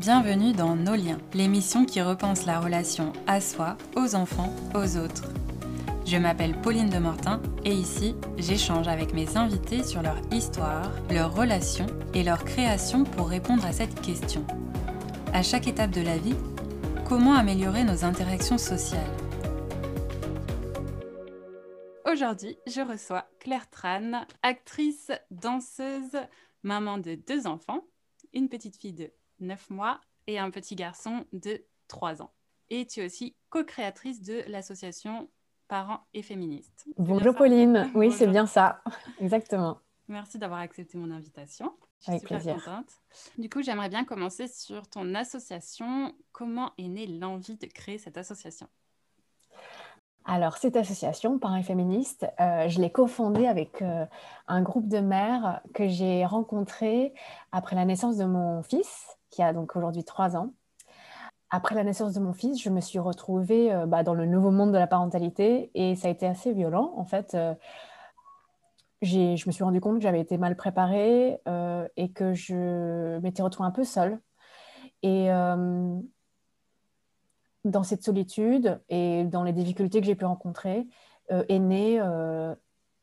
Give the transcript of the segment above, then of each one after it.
Bienvenue dans Nos liens, l'émission qui repense la relation à soi, aux enfants, aux autres. Je m'appelle Pauline de Mortin et ici, j'échange avec mes invités sur leur histoire, leurs relations et leur création pour répondre à cette question. À chaque étape de la vie, comment améliorer nos interactions sociales? Aujourd'hui, je reçois Claire Tran, actrice, danseuse, maman de deux enfants, une petite fille de 9 mois et un petit garçon de 3 ans. Et tu es aussi co-créatrice de l'association Parents et Féministes. Bonjour Pauline, oui c'est bien ça, exactement. Merci d'avoir accepté mon invitation. Je suis Avec super plaisir. contente. Du coup, j'aimerais bien commencer sur ton association. Comment est née l'envie de créer cette association? Alors, cette association, Parents Féministes, euh, je l'ai cofondée avec euh, un groupe de mères que j'ai rencontré après la naissance de mon fils, qui a donc aujourd'hui trois ans. Après la naissance de mon fils, je me suis retrouvée euh, bah, dans le nouveau monde de la parentalité et ça a été assez violent. En fait, je me suis rendu compte que j'avais été mal préparée et que je m'étais retrouvée un peu seule. Et dans cette solitude et dans les difficultés que j'ai pu rencontrer, euh, est née euh,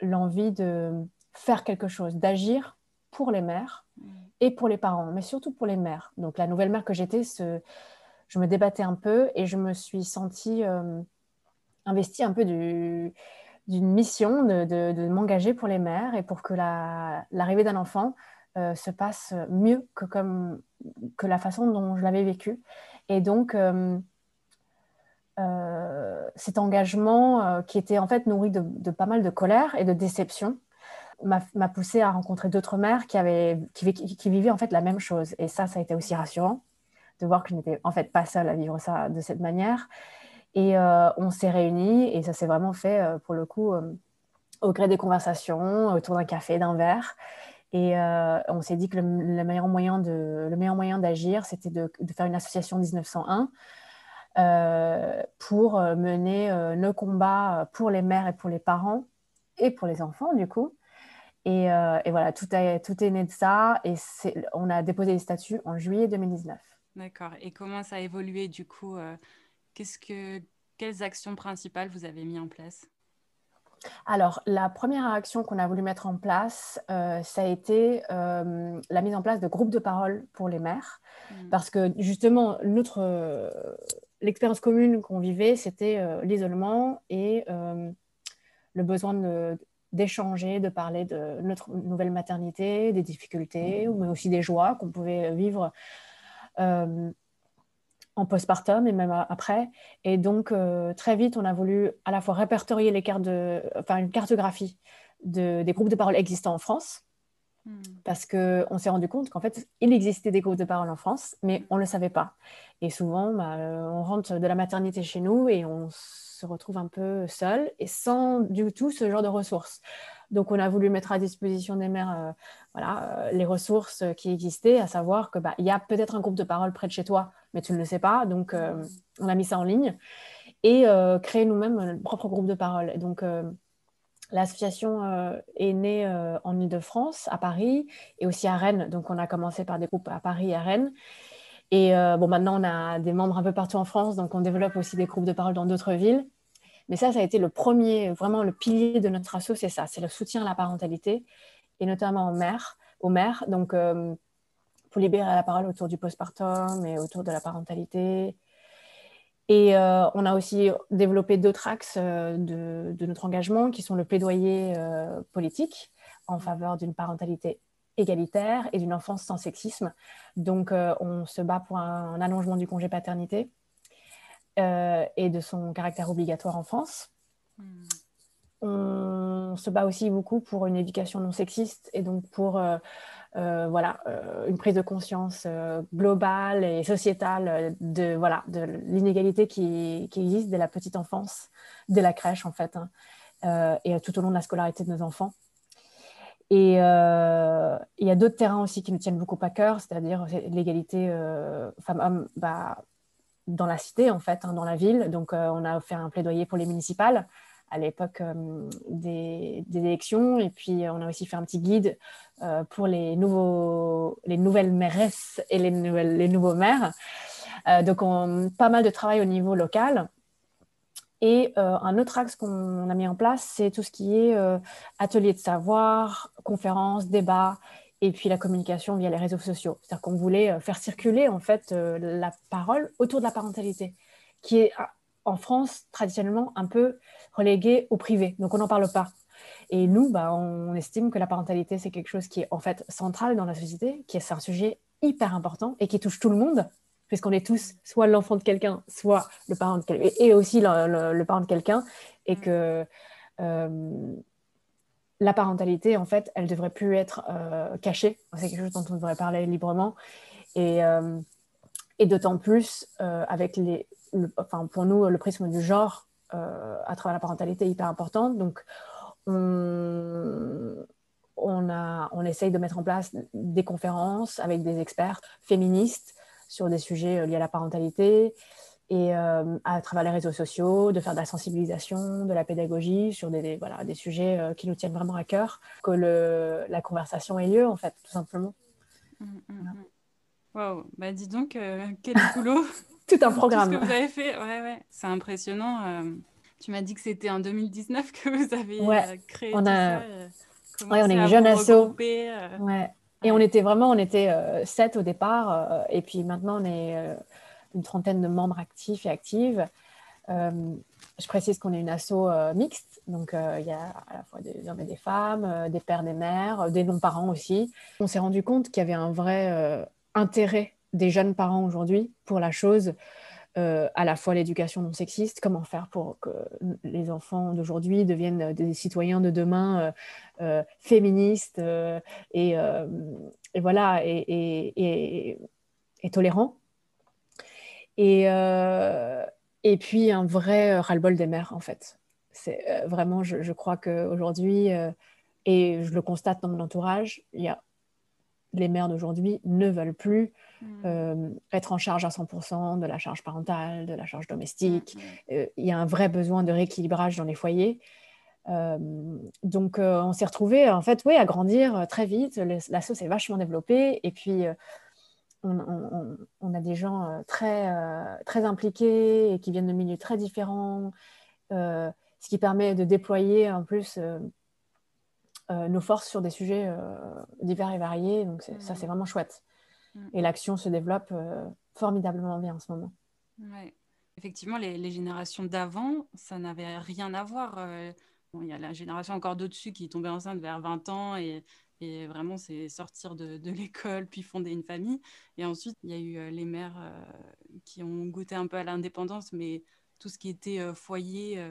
l'envie de faire quelque chose, d'agir pour les mères mm. Et pour les parents, mais surtout pour les mères. Donc la nouvelle mère que j'étais, je me débattais un peu et je me suis sentie euh, investie un peu d'une mission de, m'engager pour les mères et pour que l'arrivée d'un enfant se passe mieux que, la façon dont je l'avais vécu. Et donc, euh, cet engagement euh, qui était en fait nourri de, pas mal de colère et de déception m'a poussé à rencontrer d'autres mères qui, avaient, qui, vivaient en fait la même chose. Et ça, ça a été aussi rassurant de voir que je n'étais en fait pas seule à vivre ça de cette manière. Et euh, on s'est réunis et ça s'est vraiment fait pour le coup au gré des conversations, autour d'un café, d'un verre. Et on s'est dit que le, meilleur moyen de, le meilleur moyen d'agir, c'était de, de, faire une association 1901 euh, pour euh, mener euh, nos combats pour les mères et pour les parents et pour les enfants, du coup. Et, et voilà, tout, tout, est né de ça. Et on a déposé les statuts en juillet 2019. D'accord. Et comment ça a évolué, du coup qu'est-ce que, Quelles actions principales vous avez mis en place? Alors, la première action qu'on a voulu mettre en place, ça a été la mise en place de groupes de parole pour les mères. Mmh. Parce que justement, notre, l'expérience commune qu'on vivait, c'était euh, l'isolement et euh, le besoin d'échanger, de, parler de notre nouvelle maternité, des difficultés, mais aussi des joies qu'on pouvait vivre euh, en postpartum et même après. Et donc, très vite, on a voulu à la fois répertorier les cartes de, enfin, une cartographie de, des groupes de parole existants en France Hmm. Parce qu'on s'est rendu compte qu'en fait, il existait des groupes de parole en France, mais on ne le savait pas. Et souvent, bah, on rentre de la maternité chez nous et on se retrouve un peu seul et sans du tout ce genre de ressources. Donc, on a voulu mettre à disposition des mères euh, voilà, euh, les ressources qui existaient, à savoir qu'il bah, y a peut-être un groupe de parole près de chez toi, mais tu ne le sais pas. Donc, euh, on a mis ça en ligne et créé nous-mêmes notre propre groupe de parole. Et donc, L'association euh, est née euh, en Ile-de-France, à Paris, et aussi à Rennes. Donc, on a commencé par des groupes à Paris et à Rennes. Et euh, bon, maintenant, on a des membres un peu partout en France, donc on développe aussi des groupes de parole dans d'autres villes. Mais ça, ça a été le premier, vraiment le pilier de notre asso, c'est ça, c'est le soutien à la parentalité, et notamment aux mères. Aux mères donc, pour libérer la parole autour du postpartum et autour de la parentalité, et euh, on a aussi développé d'autres axes euh, de, notre engagement qui sont le plaidoyer euh, politique en faveur d'une parentalité égalitaire et d'une enfance sans sexisme. Donc, on se bat pour un, allongement du congé paternité et de son caractère obligatoire en France. Hmm. On se bat aussi beaucoup pour une éducation non sexiste et donc pour euh, voilà, euh, une prise de conscience euh, globale et sociétale de voilà de l'inégalité qui, qui, existe dès la petite enfance, dès la crèche en fait, hein, et tout au long de la scolarité de nos enfants. Et il y a d'autres terrains aussi qui nous tiennent beaucoup à cœur, c'est-à-dire l'égalité femmes-hommes bah, dans la cité, en fait, hein, dans la ville. Donc, on a fait un plaidoyer pour les municipales à l'époque des, élections. Et puis, on a aussi fait un petit guide pour les, nouvelles mairesses et les, les nouveaux maires. donc, on, pas mal de travail au niveau local. Et un autre axe qu'on a mis en place, c'est tout ce qui est atelier de savoir, conférences, débats et puis la communication via les réseaux sociaux. C'est-à-dire qu'on voulait euh, faire circuler en fait euh, la parole autour de la parentalité, qui est ah, en France traditionnellement un peu reléguée au privé. Donc on n'en parle pas. Et nous, bah, on estime que la parentalité, c'est quelque chose qui est en fait central dans la société, qui est un sujet hyper important et qui touche tout le monde, puisqu'on est tous soit l'enfant de quelqu'un, soit le parent de quelqu'un, et aussi le, parent de quelqu'un, et mm. que euh, la parentalité, en fait, elle devrait plus être euh, cachée. C'est quelque chose dont on devrait parler librement. Et, euh, d'autant plus avec les, enfin, pour nous, le prisme du genre à travers la parentalité est hyper important. Donc, on, on, a, on essaye de mettre en place des conférences avec des experts féministes sur des sujets liés à la parentalité, et euh, à travers les réseaux sociaux, de faire de la sensibilisation, de la pédagogie sur des, voilà, des sujets euh, qui nous tiennent vraiment à cœur, que le, la conversation ait lieu, en fait, tout simplement. Mmh, mmh, mmh. Waouh, bah dis donc, euh, quel boulot Tout un programme. Tout ce que vous avez fait, ouais, ouais, c'est impressionnant. tu m'as dit que c'était en 2019 que vous avez créé on tout a... ça. Ouais, on est une jeune asso. Ouais. Et on était vraiment, on était sept au départ, et puis maintenant on est une trentaine de membres actifs et actives. Euh, je précise qu'on est une asso euh, mixte, donc euh, il y a à la fois des hommes et des femmes, des pères, des mères, des non-parents aussi. On s'est rendu compte qu'il y avait un vrai intérêt des jeunes parents aujourd'hui pour la chose, à la fois l'éducation non sexiste, comment faire pour que les enfants d'aujourd'hui deviennent des citoyens de demain féministes et, voilà et, et tolérants. Et, euh, et puis un vrai euh, ras-le-bol des mères, en fait. C'est euh, vraiment, je, je crois qu'aujourd'hui, et je le constate dans mon entourage, il y a, les mères d'aujourd'hui ne veulent plus mmh. être en charge à 100% de la charge parentale, de la charge domestique. Mmh, mmh. il y a un vrai besoin de rééquilibrage dans les foyers. donc, on s'est retrouvés, en fait, oui, à grandir très vite. La sauce est vachement développée. Et puis, on, a des gens euh, très, euh, très impliqués et qui viennent de milieux très différents, euh, ce qui permet de déployer en plus nos forces sur des sujets divers et variés. Donc ça, c'est vraiment chouette. Mm. Et l'action se développe formidablement bien en ce moment. Effectivement, les, générations d'avant, ça n'avait rien à voir. il y a la génération encore d'au-dessus qui est tombée enceinte vers 20 ans et et vraiment, c'est sortir de, de l'école, puis fonder une famille. Et ensuite, il y a eu euh, les mères euh, qui ont goûté un peu à l'indépendance, mais tout ce qui était euh, foyer,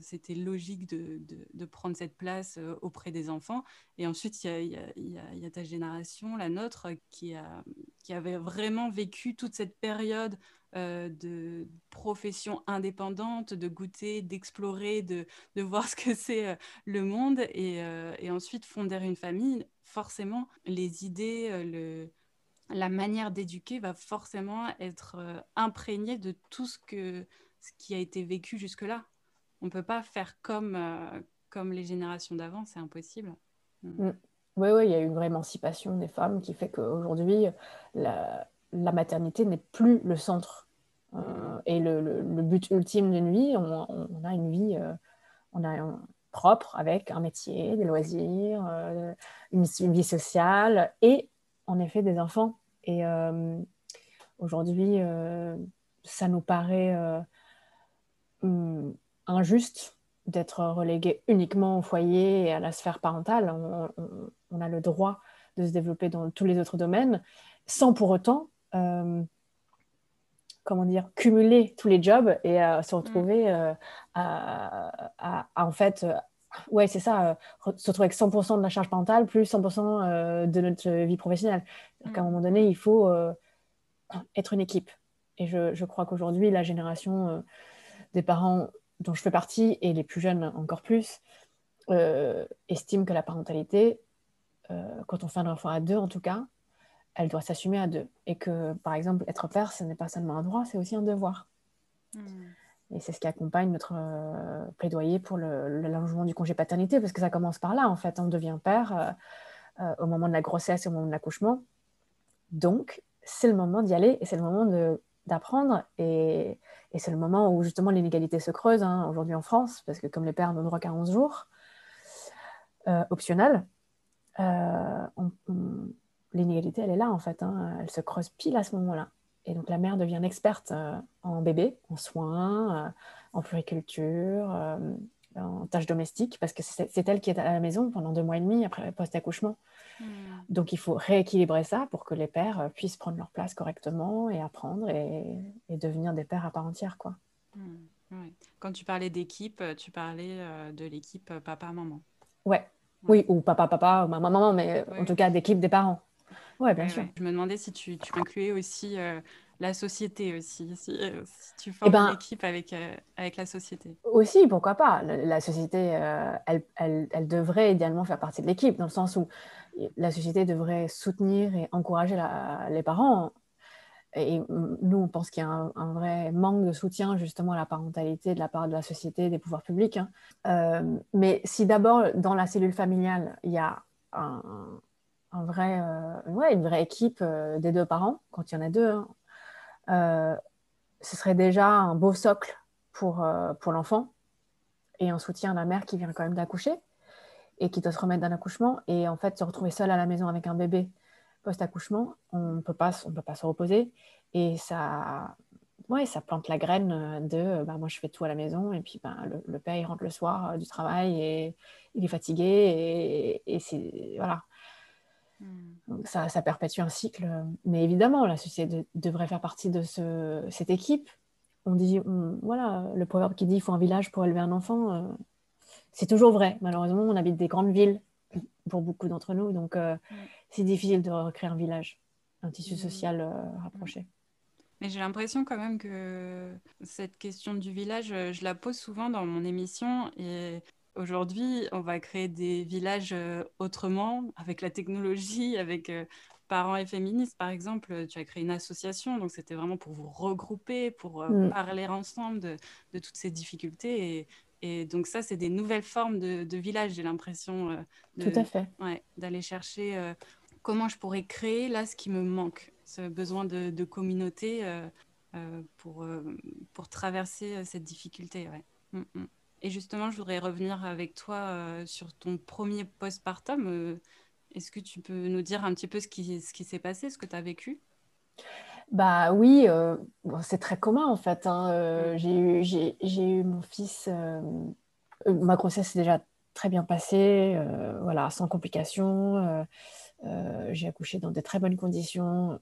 c'était logique de, de, prendre cette place auprès des enfants. Et ensuite, il y y, a, y a, ta génération, la nôtre, qui, a, qui avait vraiment vécu toute cette période euh, de profession indépendante, de goûter, d'explorer, de, de, voir ce que c'est euh, le monde et, euh, et, ensuite fonder une famille, forcément, les idées, le, la manière d'éduquer va forcément être imprégnée de tout ce, que, ce qui a été vécu jusque-là. On ne peut pas faire comme, comme les générations d'avant, c'est impossible. Mm. Oui, oui, il y a une vraie émancipation des femmes qui fait qu'aujourd'hui, la, la maternité n'est plus le centre euh, et le, but ultime d'une vie, on, a une vie, euh, on a propre avec un métier, des loisirs, euh, une, vie sociale et en effet des enfants. Et aujourd'hui, ça nous paraît hum, injuste d'être relégué uniquement au foyer et à la sphère parentale. On, a le droit de se développer dans tous les autres domaines sans pour autant comment dire, cumuler tous les jobs et se mm. retrouver euh, à, en fait, euh, ouais, c'est ça, euh, se retrouver avec 100% de la charge parentale plus 100% de notre vie professionnelle. Donc, à un mm. moment donné, il faut être une équipe. Et je, je crois qu'aujourd'hui, la génération des parents dont je fais partie, et les plus jeunes encore plus, estiment que la parentalité, quand on fait un enfant à deux en tout cas, elle doit s'assumer à deux. Et que, par exemple, être père, ce n'est pas seulement un droit, c'est aussi un devoir. Hmm. Et c'est ce qui accompagne notre plaidoyer pour l'allongement du congé paternité, parce que ça commence par là, en fait. On devient père au moment de la grossesse, au moment de l'accouchement. Donc, c'est le moment d'y aller et c'est le moment d'apprendre. Et, c'est le moment où justement l'inégalité se creuse hein, aujourd'hui en France, parce que comme les pères n'ont droit qu'à 11 jours, euh, optionnel, euh, l'inégalité, elle est là en fait. Hein. elle se creuse pile à ce moment-là. Et donc la mère devient experte euh, en bébé, en soins, en puriculture, en tâches domestiques, parce que c'est elle qui est à la maison pendant deux mois et demi après post-accouchement. Hmm. Donc il faut rééquilibrer ça pour que les pères puissent prendre leur place correctement et apprendre et, devenir des pères à part entière. Quoi. Hmm. Quand tu parlais d'équipe, tu parlais de l'équipe papa-maman. Ouais, oui, ou papa, papa, maman, maman, mais en tout cas d'équipe des parents. Oui, bien sûr. Je me demandais si tu, tu incluais aussi euh, la société aussi, si, euh, tu formes eh ben, une équipe avec, euh, avec la société. Aussi, pourquoi pas? La, société, elle, elle, elle, devrait idéalement faire partie de l'équipe, dans le sens où la société devrait soutenir et encourager les parents et nous, on pense qu'il y a un, vrai manque de soutien justement à la parentalité de la part de la société, des pouvoirs publics. Hein. Euh, mais si d'abord, dans la cellule familiale, il y a un, vrai, euh, ouais, une vraie équipe euh, des deux parents, quand il y en a deux, hein, ce serait déjà un beau socle pour, pour l'enfant et un soutien à la mère qui vient quand même d'accoucher et qui doit se remettre d'un accouchement et en fait se retrouver seule à la maison avec un bébé post-accouchement, on ne peut pas se reposer. Et ça, ouais, ça plante la graine de bah, moi, je fais tout à la maison. Et puis, bah, le, père, il rentre le soir euh, du travail et il est fatigué. Et, c'est. Voilà. Ça, ça, perpétue un cycle. Mais évidemment, la société devrait faire partie de ce, cette équipe. On dit, voilà, le proverbe qui dit il faut un village pour élever un enfant, euh, c'est toujours vrai. Malheureusement, on habite des grandes villes pour beaucoup d'entre nous. Donc, euh, c'est difficile de recréer un village, un tissu mmh. social euh, rapproché. Mais j'ai l'impression quand même que cette question du village, je la pose souvent dans mon émission et aujourd'hui, on va créer des villages euh, autrement, avec la technologie, avec parents et féministes, par exemple. Tu as créé une association, donc c'était vraiment pour vous regrouper, pour mmh. parler ensemble de, de, toutes ces difficultés. Et, et donc ça, c'est des nouvelles formes de, de village, j'ai l'impression. Tout à fait. Ouais, D'aller chercher comment je pourrais créer là ce qui me manque, ce besoin de, communauté euh, euh, pour, euh, pour traverser cette difficulté. Mm, mm. Et justement, je voudrais revenir avec toi sur ton premier postpartum. Est-ce que tu peux nous dire un petit peu ce qui, ce qui s'est passé, ce que tu as vécu? Bah oui, c'est très commun en fait. Hein. J'ai eu, eu, mon fils, ma grossesse s'est déjà très bien passée, voilà, sans complications. Euh, j'ai accouché dans de très bonnes conditions.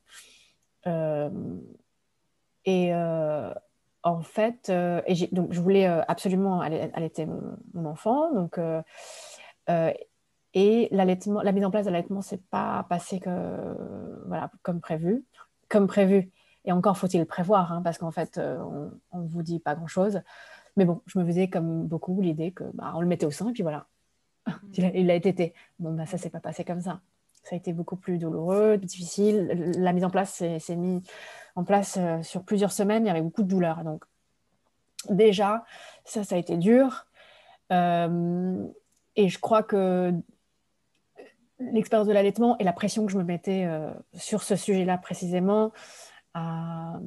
Euh, et euh, en fait, et donc je voulais absolument allaiter mon, mon enfant. Donc, et l'allaitement, la mise en place de l'allaitement s'est pas passé que, voilà, comme prévu. Comme prévu. Et encore faut-il le prévoir, hein, parce qu'en fait, on ne vous dit pas grand-chose. Mais bon, je me faisais comme beaucoup l'idée que bah, on le mettait au sein et puis voilà, mmh. il a, été été. Bon, bah, ça s'est pas passé comme ça ça a été beaucoup plus douloureux, difficile. La mise en place s'est mise en place euh, sur plusieurs semaines, il y avait beaucoup de douleur. Donc déjà, ça, ça a été dur. Euh, et je crois que l'expérience de l'allaitement et la pression que je me mettais euh, sur ce sujet-là précisément a,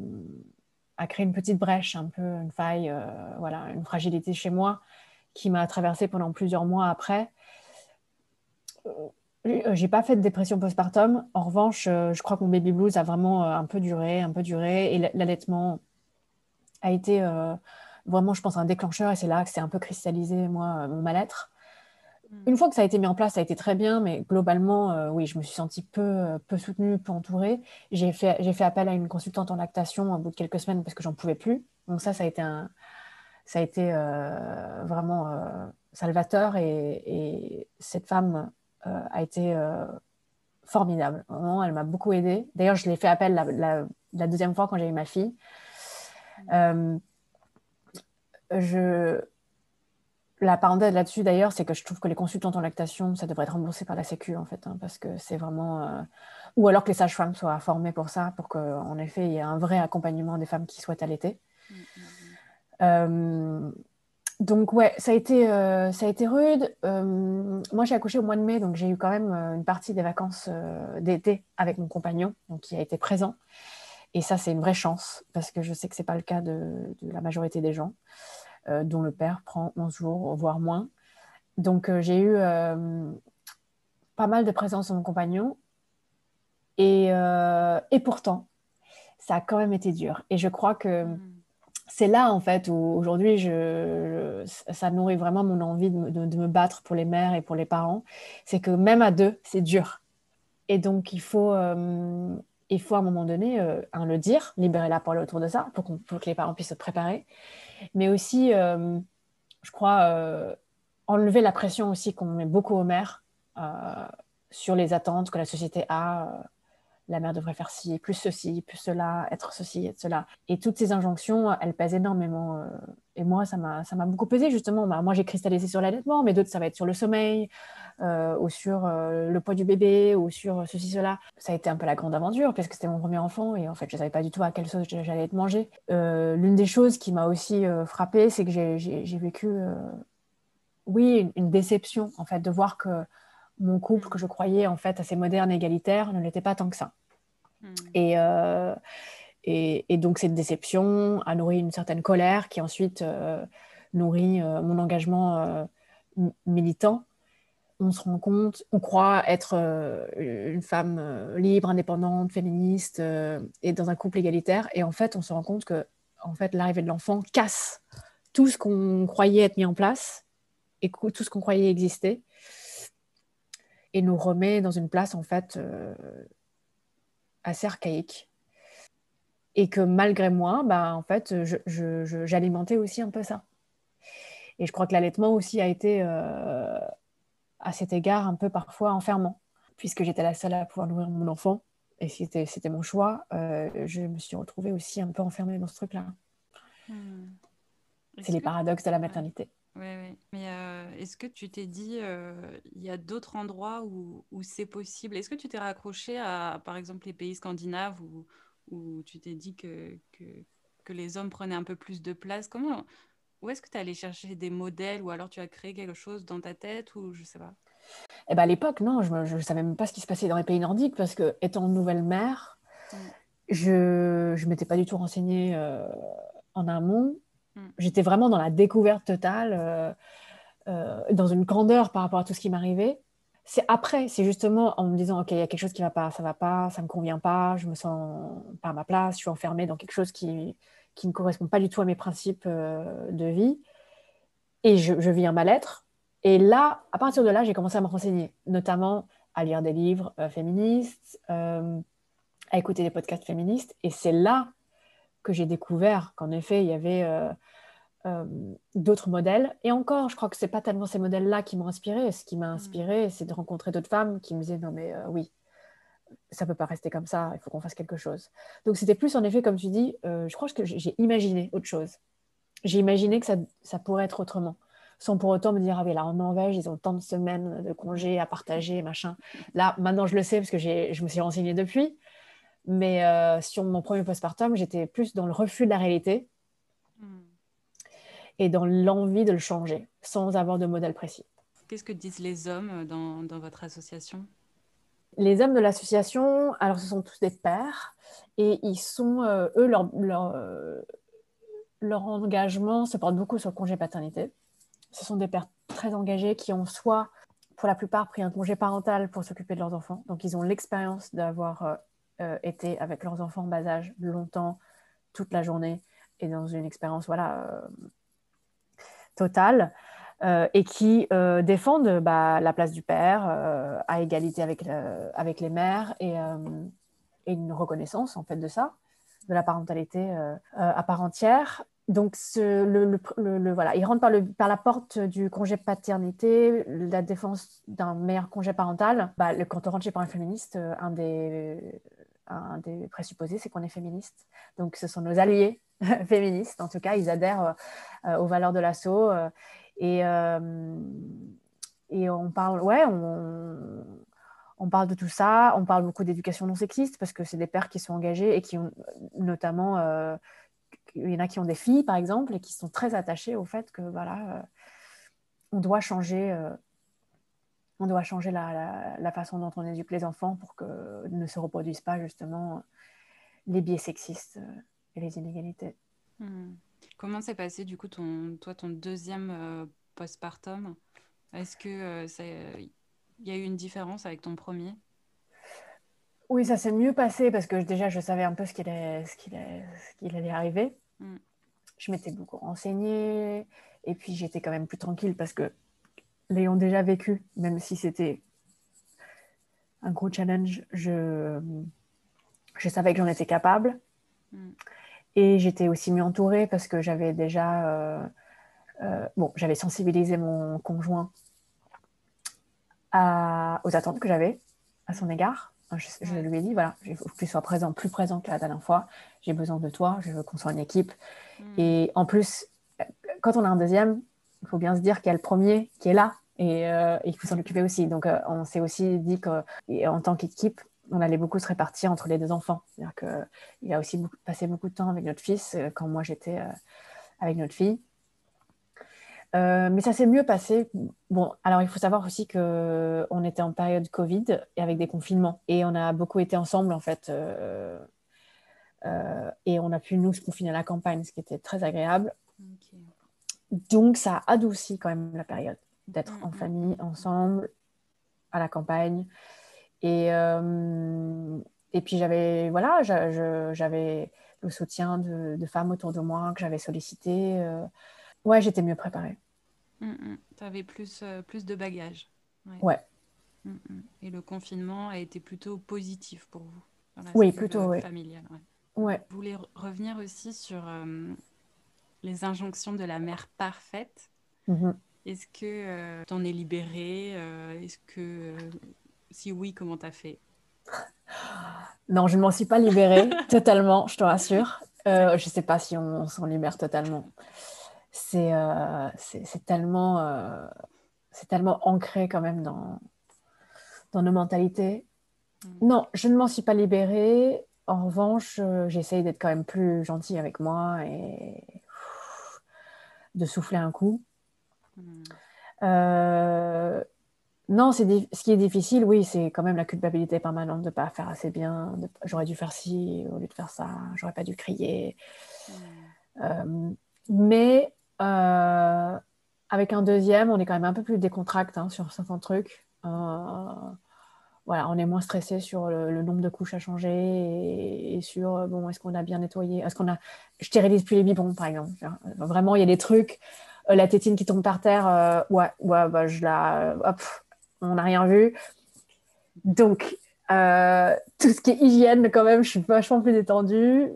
créé une petite brèche, un peu une faille, voilà, une fragilité chez moi qui m'a traversée pendant plusieurs mois après j'ai pas fait de dépression postpartum. En revanche, euh, je crois que mon baby blues a vraiment euh, un peu duré, un peu duré. Et l'allaitement a été vraiment, je pense, un déclencheur. Et c'est là que c'est un peu cristallisé, moi, mon mal-être. Hmm. Une fois que ça a été mis en place, ça a été très bien. Mais globalement, oui, je me suis sentie peu, peu soutenue, peu entourée. J'ai fait, appel à une consultante en lactation au bout de quelques semaines parce que j'en pouvais plus. Donc ça, ça a été, un, ça a été vraiment salvateur. Et, et cette femme euh, a été euh, formidable. elle m'a beaucoup aidée. D'ailleurs, je l'ai fait appel la, deuxième fois quand j'ai eu ma fille. Euh, je... La parenthèse là-dessus, d'ailleurs, c'est que je trouve que les consultantes en lactation, ça devrait être remboursé par la Sécu, en fait, hein, parce que c'est vraiment... Ou alors que les sages-femmes soient formées pour ça, pour qu'en effet, il y ait un vrai accompagnement des femmes qui souhaitent allaiter. Mm, mm, donc ouais, ça a été, ça a été rude. moi, j'ai accouché au mois de mai, donc j'ai eu quand même une partie des vacances d'été avec mon compagnon, donc qui a été présent. Et ça, c'est une vraie chance, parce que je sais que ce n'est pas le cas de, la majorité des gens, dont le père prend 11 jours, voire moins. Donc j'ai eu pas mal de présence de mon compagnon. Et, et pourtant, ça a quand même été dur. Et je crois que hmm. C'est là, en fait, où aujourd'hui, ça nourrit vraiment mon envie de me, battre pour les mères et pour les parents. C'est que même à deux, c'est dur. Et donc, il faut, euh, il faut à un moment donné euh, le dire, libérer la parole autour de ça pour, que les parents puissent se préparer. Mais aussi, euh, je crois, enlever la pression aussi qu'on met beaucoup aux mères sur les attentes que la société a la mère devrait faire ci, plus ceci, plus cela, être ceci, être cela. Et toutes ces injonctions, elles pèsent énormément. Euh, et moi, ça m'a, beaucoup pesé, justement. Bah, moi, j'ai cristallisé sur l'allaitement, mais d'autres, ça va être sur le sommeil, euh, ou sur euh, le poids du bébé, ou sur ceci, cela. Ça a été un peu la grande aventure, parce que c'était mon premier enfant, et en fait, je ne savais pas du tout à quelle sauce j'allais être mangée. l'une des choses qui m'a aussi frappée, c'est que j'ai, vécu, oui, une, déception, en fait, de voir que mon couple que je croyais en fait assez moderne et égalitaire ne l'était pas tant que ça. Hmm. Euh, et, et, donc cette déception a nourri une certaine colère qui ensuite euh, nourrit euh, mon engagement militant. On se rend compte, on croit être une femme libre, indépendante, féministe et dans un couple égalitaire. Et en fait, on se rend compte que en fait, l'arrivée de l'enfant casse tout ce qu'on croyait être mis en place et tout ce qu'on croyait exister et nous remet dans une place en fait euh, assez archaïque. Et que malgré moi, bah, en fait, j'alimentais aussi un peu ça. Et je crois que l'allaitement aussi a été, euh, à cet égard, un peu parfois enfermant, puisque j'étais la seule à pouvoir nourrir mon enfant. Et c'était mon choix. Euh, je me suis retrouvée aussi un peu enfermée dans ce truc-là. Hmm. C'est les paradoxes de la maternité. Oui, oui. Mais euh, est-ce que tu t'es dit, euh, il y a d'autres endroits où, où c'est possible? Est-ce que tu t'es raccroché à, par exemple, les pays scandinaves où, où tu t'es dit que, que, que, les hommes prenaient un peu plus de place? Comment, Où est-ce que tu es allé chercher des modèles ou alors tu as créé quelque chose dans ta tête ou je sais pas? Eh ben, À l'époque, non, je ne savais même pas ce qui se passait dans les pays nordiques parce que, étant nouvelle mère, je ne m'étais pas du tout renseignée euh, en amont. Mm. J'étais vraiment dans la découverte totale, euh, euh, dans une grandeur par rapport à tout ce qui m'arrivait. C'est après, c'est justement en me disant, OK, il y a quelque chose qui ne va pas, ça ne va pas, ça ne me convient pas, je me sens pas à ma place, je suis enfermée dans quelque chose qui, qui ne correspond pas du tout à mes principes euh, de vie. Et je, je vis un mal-être. Et là, à partir de là, j'ai commencé à me renseigner, notamment à lire des livres féministes, à écouter des podcasts féministes. Et c'est là que j'ai découvert qu'en effet, il y avait euh, euh, d'autres modèles. Et encore, je crois que ce n'est pas tellement ces modèles-là qui m'ont inspiré. Ce qui m'a mm. inspiré, c'est de rencontrer d'autres femmes qui me disaient non, mais euh, oui, ça ne peut pas rester comme ça, il faut qu'on fasse quelque chose. Donc c'était plus en effet, comme tu dis, je crois que j'ai imaginé autre chose. J'ai imaginé que ça, ça, pourrait être autrement, sans pour autant me dire, ah oui, là en Norvège, ils ont tant de semaines de congés à partager, machin. Là, maintenant je le sais parce que je me suis renseignée depuis. Mais euh, sur mon premier postpartum, j'étais plus dans le refus de la réalité hmm. et dans l'envie de le changer, sans avoir de modèle précis. Qu'est-ce que disent les hommes euh, dans, dans votre association? Les hommes de l'association, alors ce sont tous des pères, et ils sont, euh, eux, leur, leur, leur, engagement se porte beaucoup sur le congé paternité. Ce sont des pères très engagés qui ont soit, pour la plupart, pris un congé parental pour s'occuper de leurs enfants. Donc, ils ont l'expérience d'avoir euh, étaient avec leurs enfants en bas âge longtemps, toute la journée, et dans une expérience voilà, euh, totale, euh, et qui défendent bah, la place du père à égalité avec, avec les mères et, une reconnaissance en fait de ça, de la parentalité à part entière. Donc, le, voilà, ils rentrent par, par, la porte du congé paternité, la défense d'un meilleur congé parental. Bah, quand on rentre chez Parents féministe, un des, un des présupposés, c'est qu'on est féministe. Donc, ce sont nos alliés féministes. En tout cas, ils adhèrent euh, aux valeurs de l'assaut. Euh, et, euh, et on parle, ouais, on, on, parle de tout ça. On parle beaucoup d'éducation non sexiste parce que c'est des pères qui sont engagés et qui ont notamment il y en a qui ont des filles, par exemple, et qui sont très attachées au fait que voilà, on doit changer on doit changer la, façon dont on éduque les enfants pour que ne se reproduisent pas justement les biais sexistes euh, et les inégalités. Hmm. Comment s'est passé du coup ton, toi ton deuxième euh, postpartum? Est-ce que euh, il y a eu une différence avec ton premier? Oui, ça s'est mieux passé parce que déjà je savais un peu ce qu'il allait, ce allait arriver. Hmm. Je m'étais beaucoup renseignée et puis j'étais quand même plus tranquille parce que l'ayant déjà vécu, même si c'était un gros challenge, je, je savais que j'en étais capable. Mm. Et j'étais aussi mieux entourée parce que j'avais déjà, euh, euh, bon, j'avais sensibilisé mon conjoint à, aux attentes que j'avais à son égard. Je, lui ai dit, voilà, il faut que tu sois présent, plus présent que la dernière fois. J'ai besoin de toi, je veux qu'on soit une équipe. Mm. Et en plus, quand on a un deuxième, il faut bien se dire qu'il y a le premier qui est là et, euh, il faut s'en occuper aussi. Donc, euh, on s'est aussi dit qu'en tant qu'équipe, on allait beaucoup se répartir entre les deux enfants. C'est-à-dire qu'il a aussi passé beaucoup de temps avec notre fils euh, quand moi j'étais avec notre fille. mais ça s'est mieux passé. Bon, alors il faut savoir aussi qu'on était en période Covid et avec des confinements. Et on a beaucoup été ensemble, en fait. et on a pu, nous, confiner à la campagne, ce qui était très agréable. Donc, ça a adouci quand même la période d'être mm, en mm. famille, ensemble, à la campagne. Et, euh, et puis, j'avais voilà, j'avais le soutien de, femmes autour de moi que j'avais sollicité. Euh. Ouais, j'étais mieux préparée. Mm, tu avais plus, euh, plus de bagages. Ouais. Et le confinement a été plutôt positif pour vous Oui, plutôt, oui. Familial, ouais. ouais. Vous voulez revenir aussi sur les injonctions de la mère parfaite. Mm-hmm. Est-ce que euh, tu en es libérée euh, Est-ce que euh, si oui, comment tu as fait? Non, je ne m'en suis pas libérée totalement, je te rassure. je ne sais pas si on, s'en libère totalement. C'est tellement, c'est tellement ancré quand même dans, dans nos mentalités. Mm. Non, je ne m'en suis pas libérée. En revanche, j'essaye d'être quand même plus gentille avec moi et de souffler un coup. Hmm. Euh, non, c'est ce qui est difficile, oui, c'est quand même la culpabilité permanente de ne pas faire assez bien. J'aurais dû faire ci au lieu de faire ça, j'aurais pas dû crier. Hmm. Euh, mais euh, avec un deuxième, on est quand même un peu plus décontracté hein, sur certains trucs. Voilà, on est moins stressé sur le, nombre de couches à changer et, sur bon, est-ce qu'on a bien nettoyé, est-ce qu'on a, je stérilise plus les biberons par exemple. Vraiment, il y a des trucs euh, la tétine qui tombe par terre, euh, ouais, ouais, bah, je la, hop, on n'a rien vu. Donc, euh, tout ce qui est hygiène, quand même, je suis vachement plus détendue.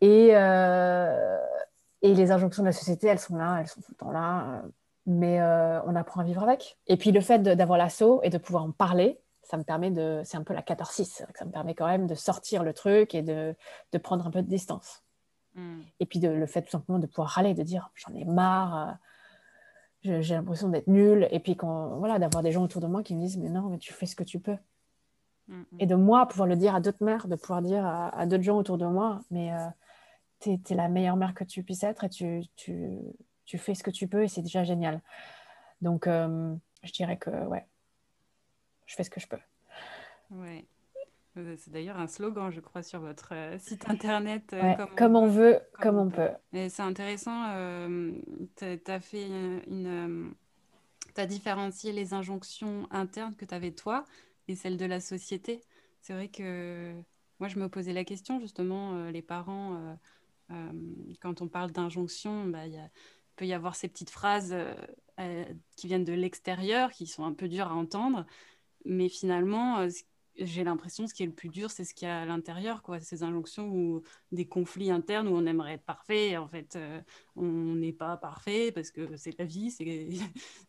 et, et les injonctions de la société, elles sont là, elles sont tout le temps là. Mais on apprend à vivre avec. Et puis le fait d'avoir l'assaut et de pouvoir en parler, ça me permet de. C'est un peu la catharsis. Ça me permet quand même de sortir le truc et de, de prendre un peu de distance. Mm. Et puis de, le fait tout simplement de pouvoir râler, de dire j'en ai marre, euh, j'ai l'impression d'être nulle. Et puis quand, voilà, d'avoir des gens autour de moi qui me disent mais non, mais tu fais ce que tu peux. Mm, mm. Et de moi pouvoir le dire à d'autres mères, de pouvoir dire à, d'autres gens autour de moi mais euh, tu es, la meilleure mère que tu puisses être et tu, tu, tu fais ce que tu peux et c'est déjà génial. Donc euh, je dirais que ouais, je fais ce que je peux. Ouais. C'est d'ailleurs un slogan, je crois, sur votre euh, site internet. Euh, comme, on, veut, comme, on peut. Et c'est intéressant, tu as fait une. tu as différencié les injonctions internes que tu avais toi et celles de la société. C'est vrai que moi, je me posais la question, justement, les parents, quand on parle d'injonction, bah, il peut y avoir ces petites phrases qui viennent de l'extérieur, qui sont un peu dures à entendre. Mais finalement, j'ai l'impression que ce qui est le plus dur, c'est ce qu'il y a à l'intérieur, quoi. Ces injonctions ou des conflits internes où on aimerait être parfait. En fait, euh, on n'est pas parfait parce que c'est la vie,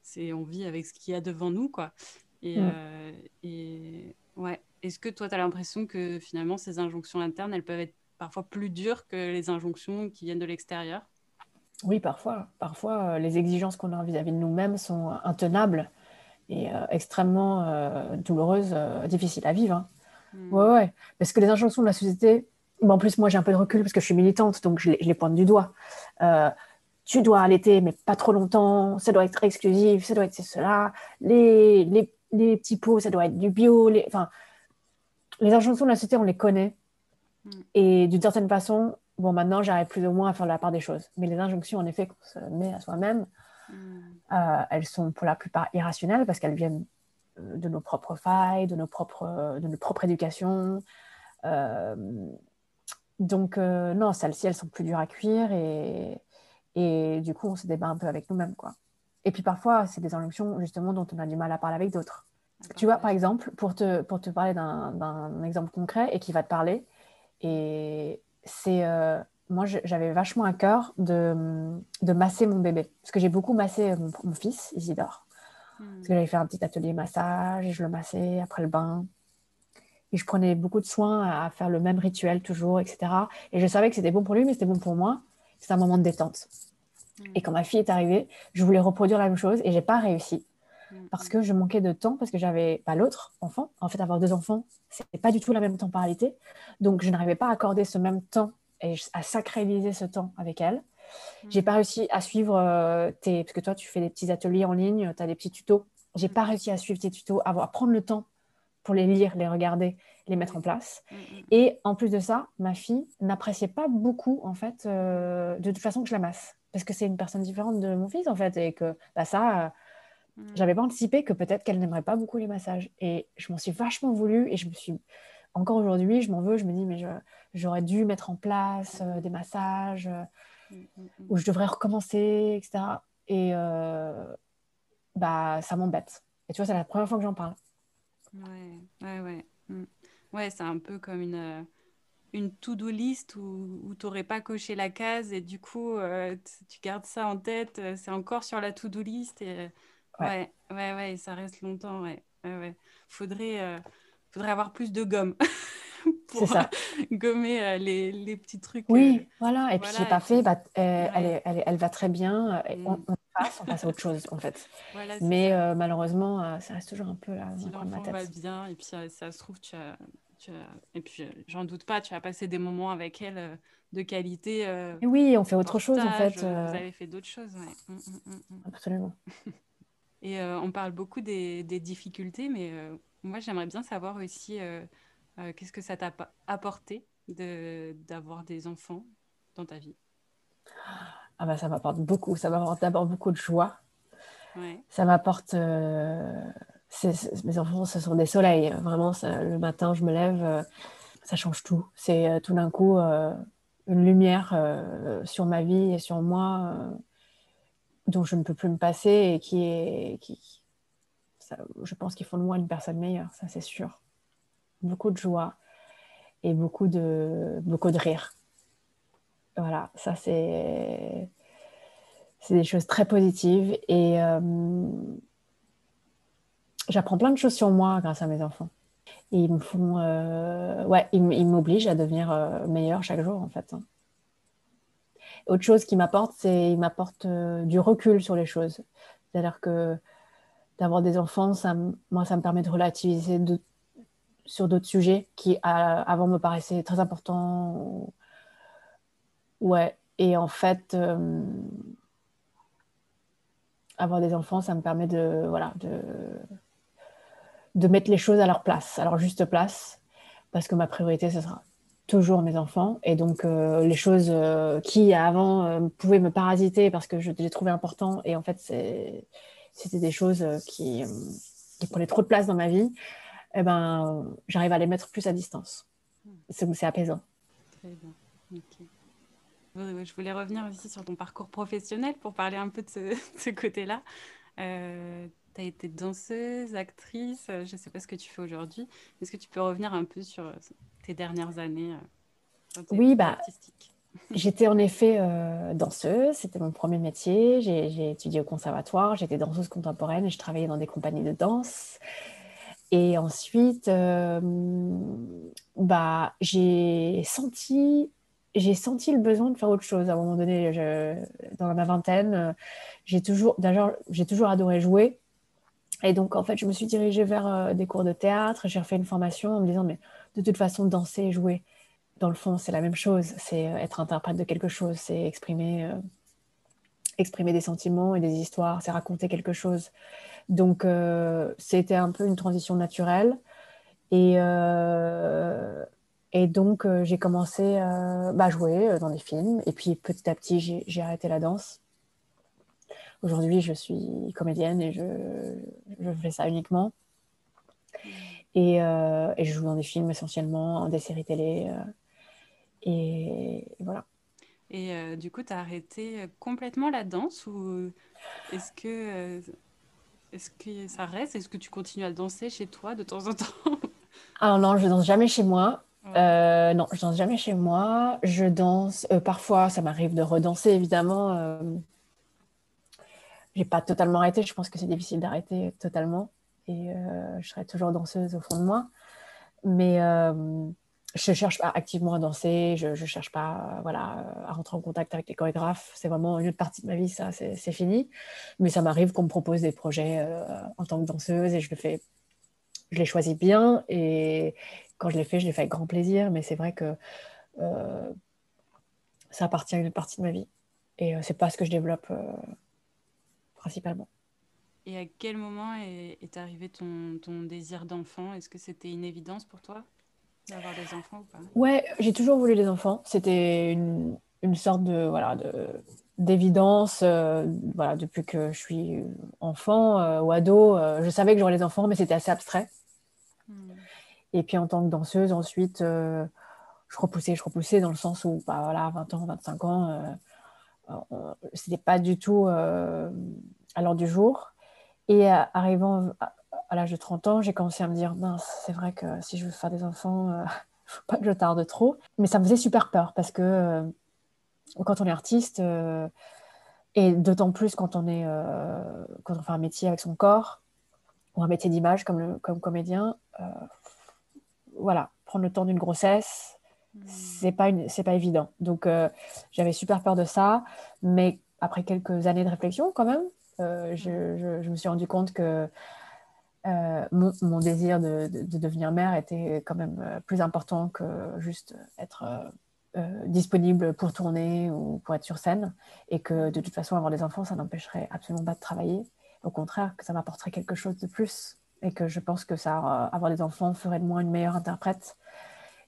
c'est, on vit avec ce qu'il y a devant nous, quoi. Et, euh, et ouais. Est-ce que toi, tu as l'impression que finalement, ces injonctions internes, elles peuvent être parfois plus dures que les injonctions qui viennent de l'extérieur? Oui, parfois. Parfois, euh, les exigences qu'on a vis-à-vis de nous-mêmes sont intenables et euh, extrêmement euh, douloureuse, euh, difficile à vivre. Hein. Hmm. Ouais, ouais. Parce que les injonctions de la société, en plus, moi, j'ai un peu de recul parce que je suis militante, donc je les, pointe du doigt. Euh, tu dois allaiter, mais pas trop longtemps, ça doit être exclusif, ça doit être cela. Les, les, les, petits pots, ça doit être du bio. Les, enfin, les injonctions de la société, on les connaît. Mm. Et d'une certaine façon, bon, maintenant, j'arrive plus ou moins à faire la part des choses. Mais les injonctions, en effet, qu'on se met à soi-même, mm. euh, elles sont pour la plupart irrationnelles parce qu'elles viennent euh, de nos propres failles, de, nos propres, de notre propre éducation. Euh, donc, non, celles-ci, elles sont plus dures à cuire et, et du coup, on se débat un peu avec nous-mêmes. quoi. Et puis parfois, c'est des injonctions justement dont on a du mal à parler avec d'autres. Tu vois, par exemple, pour te, pour te parler d'un exemple concret et qui va te parler, et c'est euh, moi j'avais vachement à cœur de, de, masser mon bébé. Parce que j'ai beaucoup massé mon, fils Isidore. Hmm. parce que j'avais fait un petit atelier massage et je le massais après le bain. Et je prenais beaucoup de soin à faire le même rituel toujours etc et je savais que c'était bon pour lui mais c'était bon pour moi. C'était un moment de détente. Hmm. et quand ma fille est arrivée je voulais reproduire la même chose et j'ai pas réussi parce que je manquais de temps, parce que j'avais pas l'autre enfant. En fait, avoir deux enfants, c'est pas du tout la même temporalité. Donc, je n'arrivais pas à accorder ce même temps et à sacraliser ce temps avec elle. Je J'ai pas réussi à suivre euh, tes. Parce que toi, tu fais des petits ateliers en ligne, tu as des petits tutos. J'ai pas réussi à suivre tes tutos, à, prendre le temps pour les lire, les regarder, les mettre en place. Et en plus de ça, ma fille n'appréciait pas beaucoup, en fait, euh, de toute façon que je la masse. Parce que c'est une personne différente de mon fils, en fait, et que bah, ça, Mm. J'avais pas anticipé que peut-être qu'elle n'aimerait pas beaucoup les massages. Et je m'en suis vachement voulu et je me suis. Encore aujourd'hui, je m'en veux, je me dis, mais j'aurais dû mettre en place euh, des massages euh, mm, mm, où je devrais recommencer, etc. Et euh, bah, ça m'embête. Et tu vois, c'est la première fois que j'en parle. Ouais, ouais, ouais. Ouais, c'est un peu comme une, une to-do list où, où tu n'aurais pas coché la case et du coup, tu gardes ça en tête. C'est encore sur la to-do list. Et Ouais, ouais, ouais, ça reste longtemps, ouais. ouais, Faudrait, euh, faudrait avoir plus de gomme pour ça. gommer euh, les, les, petits trucs. Oui, euh, voilà. Et puis, j'ai pas fait, bah, elle, elle, elle, va très bien. Mm. On, passe, on passe à autre chose, en fait. Mais malheureusement, ça reste toujours un peu là. Si l'enfant va bien, et puis ça, se trouve, tu as, tu as... et puis j'en doute pas, tu as passé des moments avec elle de qualité. oui, on fait autre chose, en fait. Vous avez fait d'autres choses, ouais. Mm, mm, Absolument. Et euh, on parle beaucoup des, difficultés, mais euh, moi j'aimerais bien savoir aussi euh, qu'est-ce que ça t'a apporté d'avoir des enfants dans ta vie? Ah bah ça m'apporte beaucoup, ça m'apporte d'abord beaucoup de joie. Ça m'apporte... mes enfants, ce sont des soleils. Vraiment, le matin, je me lève, ça change tout. C'est tout d'un coup une lumière sur ma vie et sur moi dont je ne peux plus me passer et qui est. Qui, je pense qu'ils font de moi une personne meilleure, ça c'est sûr. Beaucoup de joie et beaucoup de, beaucoup de rire. Voilà, ça c'est. C'est des choses très positives et euh, j'apprends plein de choses sur moi grâce à mes enfants. Ils me font. Euh, ouais, ils m'obligent à devenir euh, meilleur chaque jour en fait. Hein. Autre chose qui m'apporte, c'est il m'apporte euh, du recul sur les choses. C'est-à-dire que d'avoir des enfants, moi, ça me permet de relativiser sur d'autres sujets qui avant me paraissaient très importants. Ouais, et en fait, euh, avoir des enfants, ça me permet de, voilà, de, de mettre les choses à leur place, à leur juste place, parce que ma priorité, ce sera toujours mes enfants. Et donc, euh, les choses euh, qui avant euh, pouvaient me parasiter parce que je les trouvais importants, et en fait, c'était des choses qui, prenaient trop de place dans ma vie, eh ben, j'arrive à les mettre plus à distance. C'est apaisant. Je voulais revenir aussi sur ton parcours professionnel pour parler un peu de ce côté-là. Tu as été danseuse, actrice, je ne sais pas ce que tu fais aujourd'hui. Est-ce que tu peux revenir un peu sur dernières années euh, Oui, bah, j'étais en effet euh, danseuse, c'était mon premier métier. J'ai étudié au conservatoire, j'étais danseuse contemporaine et je travaillais dans des compagnies de danse. Et ensuite, euh, bah, j'ai senti, j'ai senti le besoin de faire autre chose. À un moment donné, je, dans ma vingtaine, j'ai toujours, d'ailleurs, j'ai toujours adoré jouer. Et donc, en fait, je me suis dirigée vers des cours de théâtre. J'ai refait une formation en me disant, mais de toute façon, danser et jouer, dans le fond, c'est la même chose. C'est être interprète de quelque chose, c'est exprimer, exprimer des sentiments et des histoires, c'est raconter quelque chose. Donc, c'était un peu une transition naturelle. Et, et donc, j'ai commencé bah, à jouer dans des films. Et puis, petit à petit, j'ai arrêté la danse. Aujourd'hui, je suis comédienne et je, je fais ça uniquement. Et, euh, et, je joue dans des films essentiellement, des séries télé. Euh, et, voilà. Et euh, du coup, tu as arrêté complètement la danse ou est-ce que, est-ce que ça reste? Est-ce que tu continues à danser chez toi de temps en temps? Ah non, je danse jamais chez moi. non, je danse jamais chez moi. Je danse. parfois, ça m'arrive de redanser, évidemment j'ai pas totalement arrêté. Je pense que c'est difficile d'arrêter totalement. Et euh, je serai toujours danseuse au fond de moi. Mais euh, je cherche pas activement à danser. Je, je cherche pas voilà, à rentrer en contact avec les chorégraphes. C'est vraiment une autre partie de ma vie, ça, c'est fini. Mais ça m'arrive qu'on me propose des projets euh, en tant que danseuse et je le fais. Je les choisis bien. Et quand je les fais, je les fais avec grand plaisir. Mais c'est vrai que euh, ça appartient à une partie de ma vie. Et c'est pas ce que je développe principalement. Et à quel moment est, arrivé ton, ton désir d'enfant? Est-ce que c'était une évidence pour toi d'avoir des enfants ou pas? Ouais, j'ai toujours voulu des enfants. C'était une, une, sorte de voilà de d'évidence. Euh, voilà, depuis que je suis enfant euh, ou ado, euh, je savais que j'aurais des enfants, mais c'était assez abstrait. Hmm. Et puis en tant que danseuse, ensuite, je repoussais, je repoussais dans le sens où, bah, voilà, 20 ans, 25 ans c'était pas du tout euh, à l'heure du jour. Et euh, arrivant à, l'âge de 30 ans, j'ai commencé à me dire, c'est vrai que si je veux faire des enfants, il euh, faut pas que je tarde trop. Mais ça me faisait super peur parce que quand on est artiste, et d'autant plus quand on, est, quand on fait un métier avec son corps, ou un métier d'image comme, comme comédien, voilà, prendre le temps d'une grossesse, c'est pas une, c'est pas évident. Donc euh, j'avais super peur de ça, mais après quelques années de réflexion quand même, euh, je, je, me suis rendu compte que euh, mon, mon, désir de, de, devenir mère était quand même plus important que juste être disponible pour tourner ou pour être sur scène, et que de toute façon avoir des enfants, ça n'empêcherait absolument pas de travailler. Au contraire, que ça m'apporterait quelque chose de plus, et que je pense que ça, avoir des enfants ferait de moi une meilleure interprète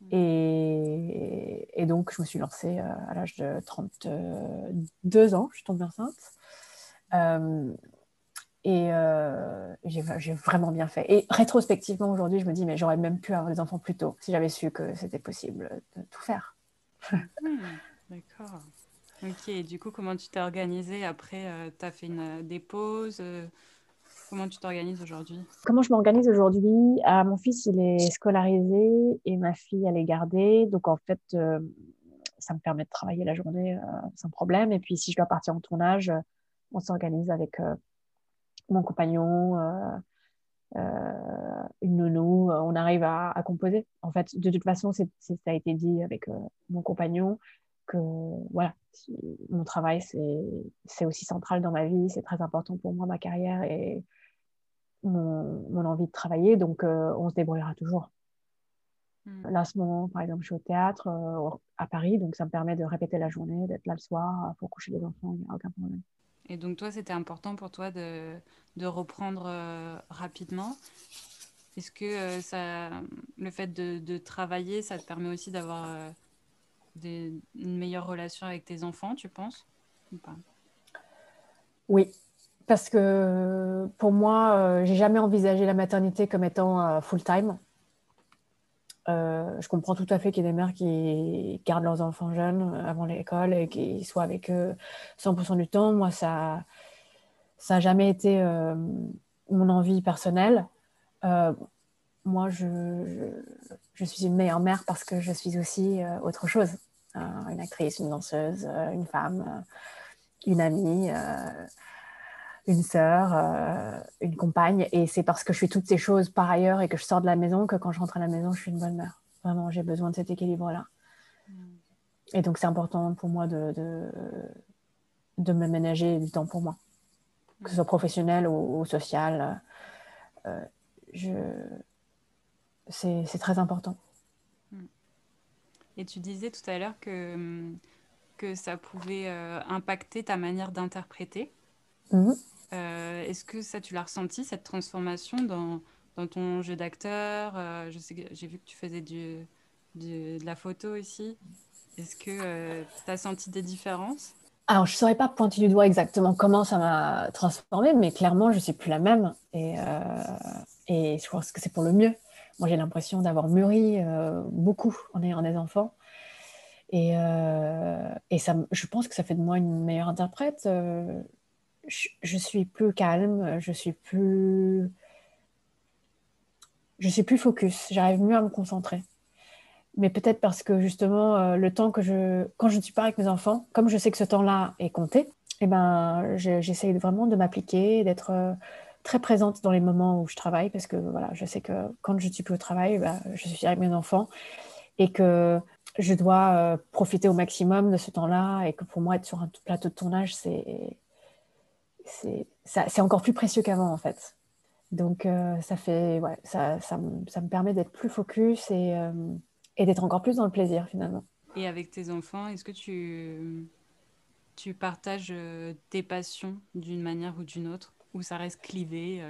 et, donc, je me suis lancée euh, à l'âge de 32 ans, je suis tombée enceinte. Euh, et euh, j'ai vraiment bien fait. Et rétrospectivement, aujourd'hui, je me dis, mais j'aurais même pu avoir des enfants plus tôt si j'avais su que c'était possible de tout faire. Hmm, d'accord. Ok, du coup, comment tu t'es organisée après Tu as fait une, des pauses Comment tu t'organises aujourd'hui? Comment je m'organise aujourd'hui? Ah, Mon fils, il est scolarisé et ma fille, elle est gardée. Donc, en fait, euh, ça me permet de travailler la journée euh, sans problème. Et puis, si je dois partir en tournage, euh, on s'organise avec mon compagnon, une nounou. on arrive à, composer. En fait, de toute façon, ça a été dit avec mon compagnon que voilà, mon travail, c'est aussi central dans ma vie. C'est très important pour moi, ma carrière. Et mon, envie de travailler, donc euh, on se débrouillera toujours. Hmm. Là, à ce moment, par exemple, je suis au théâtre euh, à Paris, donc ça me permet de répéter la journée, d'être là le soir euh, pour coucher les enfants, il n'y a aucun problème. Et donc, toi, c'était important pour toi de, de reprendre rapidement? Est-ce que ça, le fait de, de, travailler, ça te permet aussi d'avoir une meilleure relation avec tes enfants, tu penses? Ou pas? Oui, parce que pour moi, euh, j'ai jamais envisagé la maternité comme étant euh, full-time. Euh, je comprends tout à fait qu'il y ait des mères qui gardent leurs enfants jeunes avant l'école et qui soient avec eux 100% du temps. Moi, ça ça n'a jamais été mon envie personnelle. moi, je, suis une meilleure mère parce que je suis aussi autre chose. une actrice, une danseuse, une femme, une amie une sœur, euh, une compagne. Et c'est parce que je fais toutes ces choses par ailleurs et que je sors de la maison que quand je rentre à la maison, je suis une bonne mère. Vraiment, j'ai besoin de cet équilibre-là. Mm. Et donc, c'est important pour moi de, de, de m'aménager du temps pour moi, que ce soit professionnel ou, social. Euh, je... C'est très important. Mm. Et tu disais tout à l'heure que, que ça pouvait euh, impacter ta manière d'interpréter. Mhm. Euh, Est-ce que ça, tu l'as ressenti, cette transformation dans, dans ton jeu d'acteur Je sais que j'ai vu que tu faisais du, du- de la photo aussi. Est-ce que tu as senti des différences? Alors, je ne saurais pas pointer du doigt exactement comment ça m'a transformée, mais clairement, je ne suis plus la même. Et, euh, et je pense que c'est pour le mieux. Moi, j'ai l'impression d'avoir mûri euh, beaucoup en ayant des enfants. Et, euh, et ça, je pense que ça fait de moi une meilleure interprète. Je, suis plus calme, je suis plus, je suis plus focus, j'arrive mieux à me concentrer. Mais peut-être parce que justement, euh, le temps que je, quand je ne suis pas avec mes enfants, comme je sais que ce temps-là est compté, eh ben, je- j'essaye vraiment de m'appliquer, d'être euh, très présente dans les moments où je travaille, parce que voilà, je sais que quand je ne suis plus au travail, bah, je suis avec mes enfants et que je dois euh, profiter au maximum de ce temps-là et que pour moi, être sur un plateau de tournage, c'est c'est encore plus précieux qu'avant en fait. Donc euh, ça fait ouais, ça, ça, ça me permet d'être plus focus et, euh, et d'être encore plus dans le plaisir finalement. Et avec tes enfants, est-ce que tu, tu partages euh, tes passions d'une manière ou d'une autre? Ou ça reste clivé,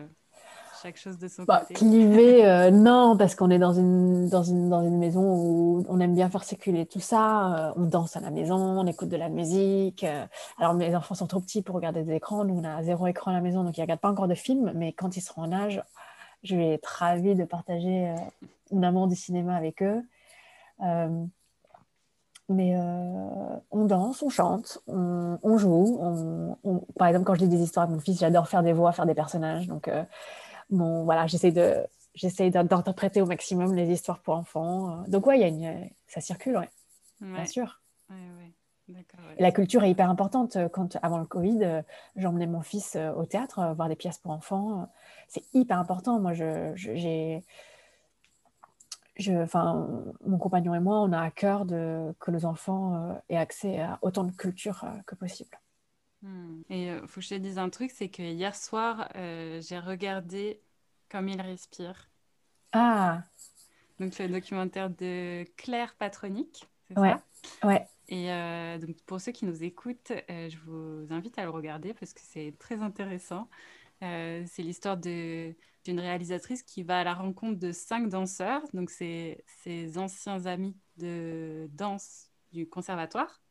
chaque chose de son Bah, côté clivé, euh, non, parce qu'on est dans une, dans, une, dans une maison où on aime bien faire circuler tout ça. euh, on danse à la maison, on écoute de la musique. euh. alors, mes enfants sont trop petits pour regarder des écrans. Nous, on a zéro écran à la maison, donc ils ne regardent pas encore de films. Mais quand ils seront en âge, je vais être ravie de partager mon amour du cinéma avec eux. Mais on danse, on chante, on, on joue. on- on- Par exemple, quand je lis des histoires avec mon fils, j'adore faire des voix, faire des personnages. Donc, bon, voilà, j'essaie de, j'essaie d'in- d'interpréter au maximum les histoires pour enfants. Euh, Donc, ouais, il y a une, ça circule, ouais, bien sûr. ouais, la culture est hyper importante. Quand, avant le Covid, euh, j'emmenais mon fils euh, au théâtre, voir des pièces pour enfants. C'est hyper important. Moi, je, j'ai, je, enfin, mon compagnon et moi, on a à cœur de, que nos enfants aient accès à autant de culture que possible. Hmm. Et il faut que je te dise un truc, c'est que hier soir, euh, j'ai regardé Comme il respire. Ah, Donc le documentaire de Claire Patronic, c'est ouais, ça? ouais. Et euh, donc pour ceux qui nous écoutent, euh, je vous invite à le regarder parce que c'est très intéressant. Euh, c'est l'histoire de- d'une réalisatrice qui va à la rencontre de cinq danseurs, donc c'est ses anciens amis de danse du conservatoire,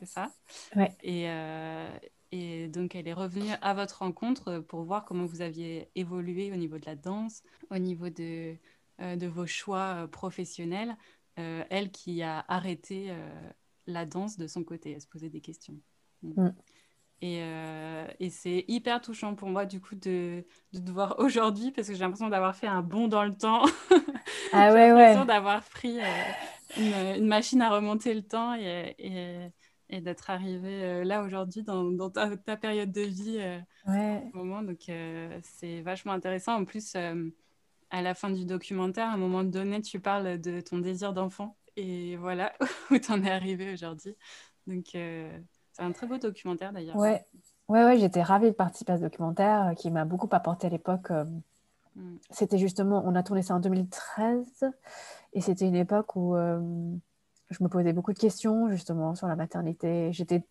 c'est ça? Ouais. Et, euh, et donc elle est revenue à votre rencontre pour voir comment vous aviez évolué au niveau de la danse, au niveau de, euh, de vos choix euh, professionnels. Euh, elle qui a arrêté euh, la danse de son côté, elle se posait des questions. Mm. Et, euh, et c'est hyper touchant pour moi du coup de, de te voir aujourd'hui parce que j'ai l'impression d'avoir fait un bond dans le temps. Ah J'ai ouais, l'impression ouais. d'avoir pris euh, une, une machine à remonter le temps et, et- et d'être arrivé euh, là aujourd'hui dans, dans ta, ta période de vie euh, Ouais. en ce moment. Donc euh, c'est vachement intéressant. En plus, à la fin du documentaire, à un moment donné, tu parles de ton désir d'enfant et voilà où tu en es arrivé aujourd'hui. Donc c'est un très beau documentaire d'ailleurs. Ouais, ouais, ouais, j'étais ravie de participer à ce documentaire qui m'a beaucoup apporté à l'époque. Mm. C'était justement, on a tourné ça en 2013 et c'était une époque où euh, je me posais beaucoup de questions justement sur la maternité. J'étais,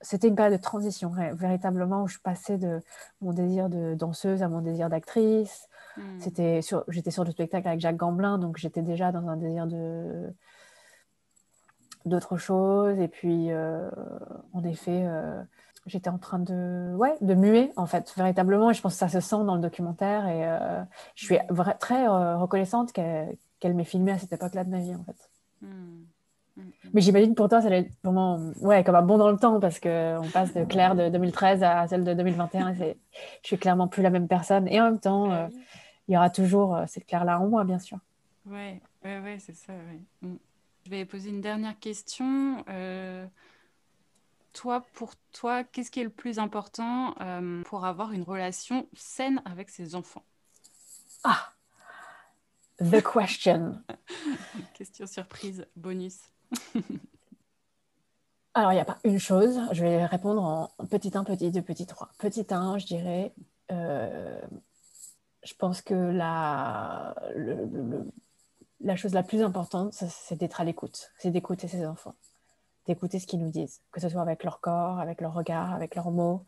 c'était une période de transition véritablement où je passais de mon désir de danseuse à mon désir d'actrice. Mm. C'était sur, j'étais sur le spectacle avec Jacques Gamblin, donc j'étais déjà dans un désir de d'autres choses. Et puis, euh, en effet, euh, j'étais en train de, ouais, de muer, en fait, véritablement. Et je pense que ça se sent dans le documentaire. Et euh, je suis vra- très reconnaissante qu'elle qu'elle m'ait filmé à cette époque-là de ma vie, en fait. Mm. Mm. Mais j'imagine pour toi, ça doit être vraiment, ouais, comme un bond dans le temps, parce qu'on passe de Claire de 2013 à celle de 2021. et Je suis clairement plus la même personne. Et en même temps, euh, oui. il y aura toujours euh, cette Claire-là en moi, bien sûr. Ouais, ouais, ouais, c'est ça. ouais. Mm. Je vais poser une dernière question. Euh, toi, pour toi, qu'est-ce qui est le plus important pour avoir une relation saine avec ses enfants? Ah, the question. Question surprise, bonus. Alors, il n'y a pas une chose. Je vais répondre en petit 1, petit 2, petit 3. Petit 1, je dirais, euh, je pense que la, la chose la plus importante, c'est d'être à l'écoute, c'est d'écouter ses enfants, d'écouter ce qu'ils nous disent, que ce soit avec leur corps, avec leur regard, avec leurs mots,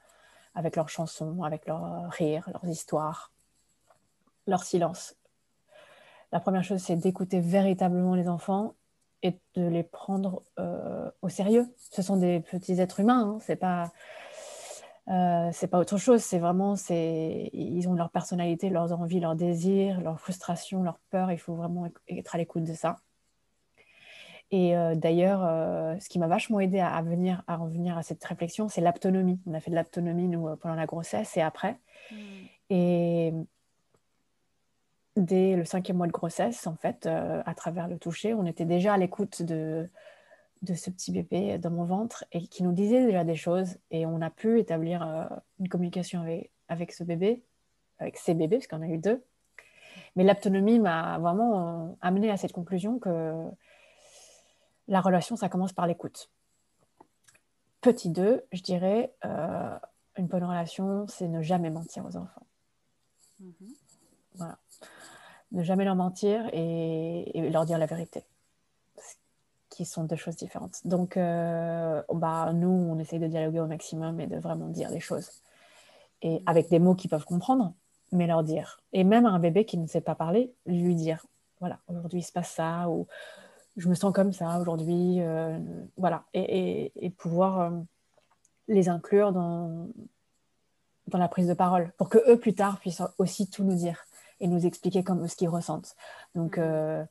avec leurs chansons, avec leurs rires, leurs histoires, leur silence. La première chose, c'est d'écouter véritablement les enfants et de les prendre euh, au sérieux. Ce sont des petits êtres humains, hein. c'est pas euh, c'est pas autre chose. C'est vraiment, c'est ils ont leur personnalité, leurs envies, leurs désirs, leurs frustrations, leurs peurs. Il faut vraiment être à l'écoute de ça. Et euh, d'ailleurs, ce qui m'a vachement aidé à, venir à revenir à cette réflexion, c'est l'autonomie. On a fait de l'autonomie nous pendant la grossesse et après. Et dès le cinquième mois de grossesse, en fait, euh, à travers le toucher, on était déjà à l'écoute de, de ce petit bébé dans mon ventre et qui nous disait déjà des choses. Et on a pu établir euh, une communication avec, avec ce bébé, avec ces bébés, parce qu'on a eu deux. Mais l'autonomie m'a vraiment euh, amené à cette conclusion que la relation, ça commence par l'écoute. Petit 2, je dirais, une bonne relation, c'est ne jamais mentir aux enfants. Mm-hmm. Voilà ne jamais leur mentir et, leur dire la vérité, qui sont deux choses différentes. Donc, euh, bah, nous, on essaye de dialoguer au maximum et de vraiment dire les choses. Et avec des mots qu'ils peuvent comprendre, mais leur dire. Et même à un bébé qui ne sait pas parler, lui dire, voilà, aujourd'hui il se passe ça, ou je me sens comme ça aujourd'hui, euh, voilà. Et, et pouvoir euh, les inclure dans, dans la prise de parole, pour que eux, plus tard, puissent aussi tout nous dire et nous expliquer comme, ce qu'ils ressentent. Donc, mm. euh,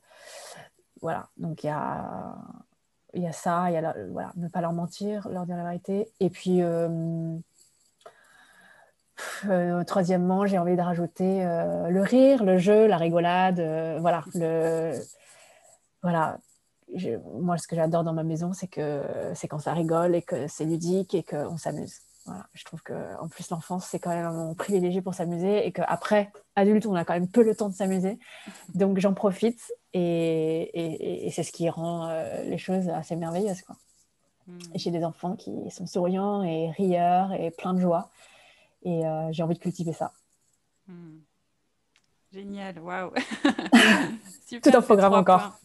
voilà. Donc, il y a, y a ça, il y a voilà, ne pas leur mentir, leur dire la vérité. Et puis, euh, euh, troisièmement, j'ai envie de rajouter le rire, le jeu, la rigolade. voilà. Le, voilà. moi, ce que j'adore dans ma maison, c'est que c'est quand ça rigole et que c'est ludique et qu'on s'amuse je trouve qu'en plus, l'enfance, c'est quand même un moment privilégié pour s'amuser et qu'après, adulte, on a quand même peu le temps de s'amuser. Donc, j'en profite et, c'est ce qui rend euh, les choses assez merveilleuses. Quoi. Hmm. J'ai des enfants qui sont souriants et rieurs et pleins de joie. Et euh, j'ai envie de cultiver ça. Hmm. Génial, waouh! Tout un programme encore.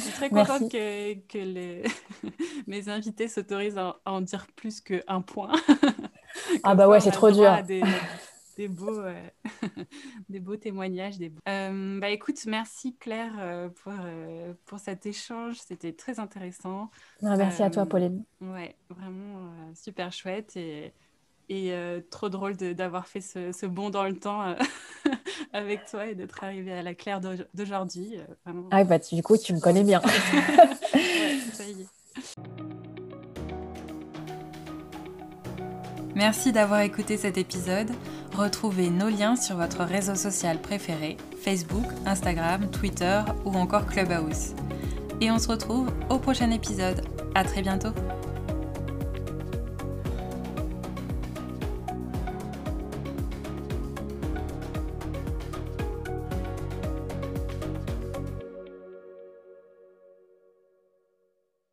Je suis très contente que, que mes invités s'autorisent à, en dire plus qu'un point. ah bah ouais, c'est trop dur. Des, des, beaux, euh, des beaux témoignages. Des euh, bah écoute, merci Claire euh, pour, pour cet échange. C'était très intéressant. merci à toi, Pauline. Ouais, vraiment super chouette. Et et euh, trop drôle d'avoir fait ce, bond dans le temps euh, avec toi et d'être arrivé à la Claire d'aujourd'hui. Euh, ah bah du coup, tu me connais bien. ça y est. Merci d'avoir écouté cet épisode. Retrouvez nos liens sur votre réseau social préféré, Facebook, Instagram, Twitter ou encore Clubhouse. Et on se retrouve au prochain épisode. À très bientôt.